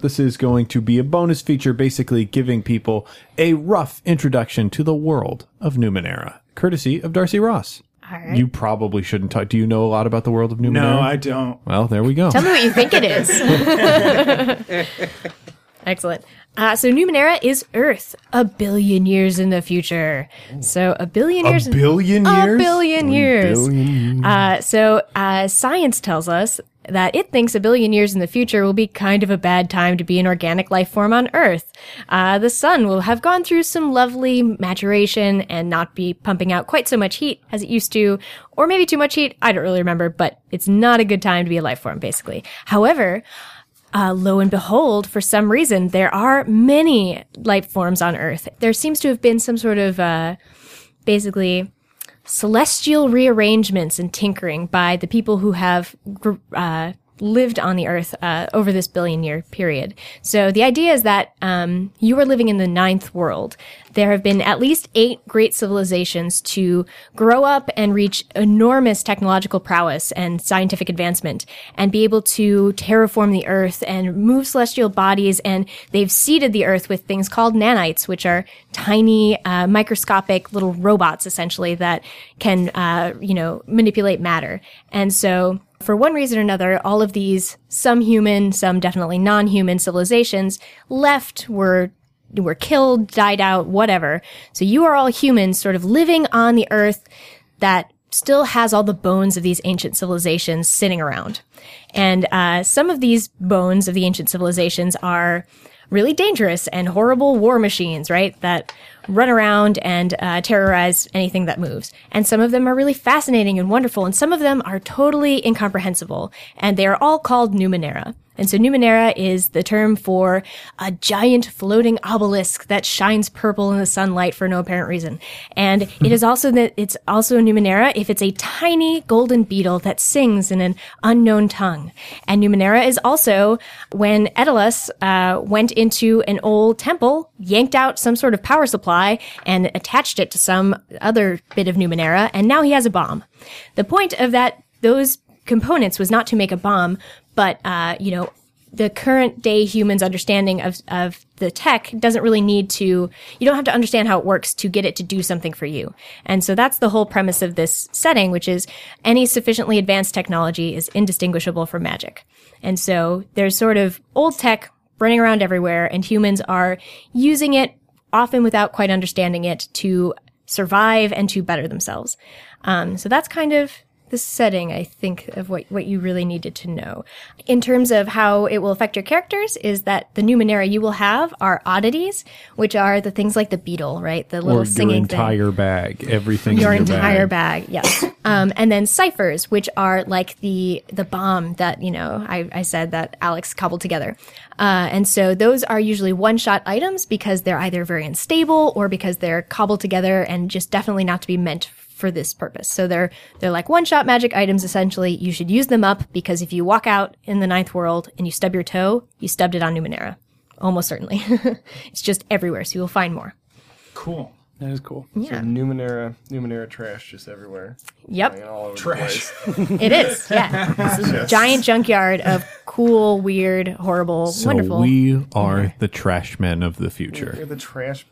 This is going to be a bonus feature, basically giving people a rough introduction to the world of Numenera, courtesy of Darcy Ross. All right. You probably shouldn't talk. Do you know a lot about the world of Numenera? No, I don't. Well, there we go. Tell me what you think it is. Excellent. Uh, so Numenera is Earth, a billion years in the future. So a billion years. A billion years. A billion years? A billion years. Uh, so uh, science tells us that it thinks a billion years in the future will be kind of a bad time to be an organic life form on Earth. Uh, the sun will have gone through some lovely maturation and not be pumping out quite so much heat as it used to, or maybe too much heat. I don't really remember, but it's not a good time to be a life form, basically. However, uh, lo and behold, for some reason, there are many life forms on Earth. There seems to have been some sort of, uh, basically, celestial rearrangements and tinkering by the people who have uh, lived on the Earth uh, over this billion year period. So the idea is that um, you are living in the ninth world. There have been at least eight great civilizations to grow up and reach enormous technological prowess and scientific advancement and be able to terraform the Earth and move celestial bodies. And they've seeded the Earth with things called nanites, which are tiny, uh, microscopic little robots, essentially, that can, uh, you know, manipulate matter. And so for one reason or another, all of these, some human, some definitely non-human civilizations left were were killed, died out, whatever. So you are all humans sort of living on the earth that still has all the bones of these ancient civilizations sitting around. And uh, some of these bones of the ancient civilizations are really dangerous and horrible war machines, right? That run around and uh, terrorize anything that moves. And some of them are really fascinating and wonderful, and some of them are totally incomprehensible. And they are all called Numenera. And so Numenera is the term for a giant floating obelisk that shines purple in the sunlight for no apparent reason. And it is also that it's also a Numenera if it's a tiny golden beetle that sings in an unknown tongue. And Numenera is also when Aeolus uh, went into an old temple, yanked out some sort of power supply and attached it to some other bit of Numenera, and now he has a bomb. The point of that those components was not to make a bomb, but uh, you know, the current day humans' understanding of of the tech doesn't really need to. You don't have to understand how it works to get it to do something for you. And so that's the whole premise of this setting, which is any sufficiently advanced technology is indistinguishable from magic. And so there's sort of old tech running around everywhere, and humans are using it often without quite understanding it to survive and to better themselves. Um, so that's kind of the setting, I think, of what, what you really needed to know. In terms of how it will affect your characters, is that the Numenera you will have are oddities, which are the things like the beetle, right? The little Or your singing thing entire bag, everything. your in your entire bag. bag, yes. um, and then ciphers, which are like the the bomb that you know I, I said that Alex cobbled together. Uh, and so those are usually one shot items because they're either very unstable or because they're cobbled together and just definitely not to be meant for this purpose. So they're they're like one shot magic items essentially. You should use them up because if you walk out in the ninth world and you stub your toe, you stubbed it on Numenera. Almost certainly. it's just everywhere, so you'll find more. Cool. That is cool. Yeah. So Numenera, Numenera trash just everywhere. Yep. Hanging all over Trash. The place. It is, yeah. This is a giant junkyard of cool, weird, horrible, So wonderful. we are the trash men of the future. We're future. the trash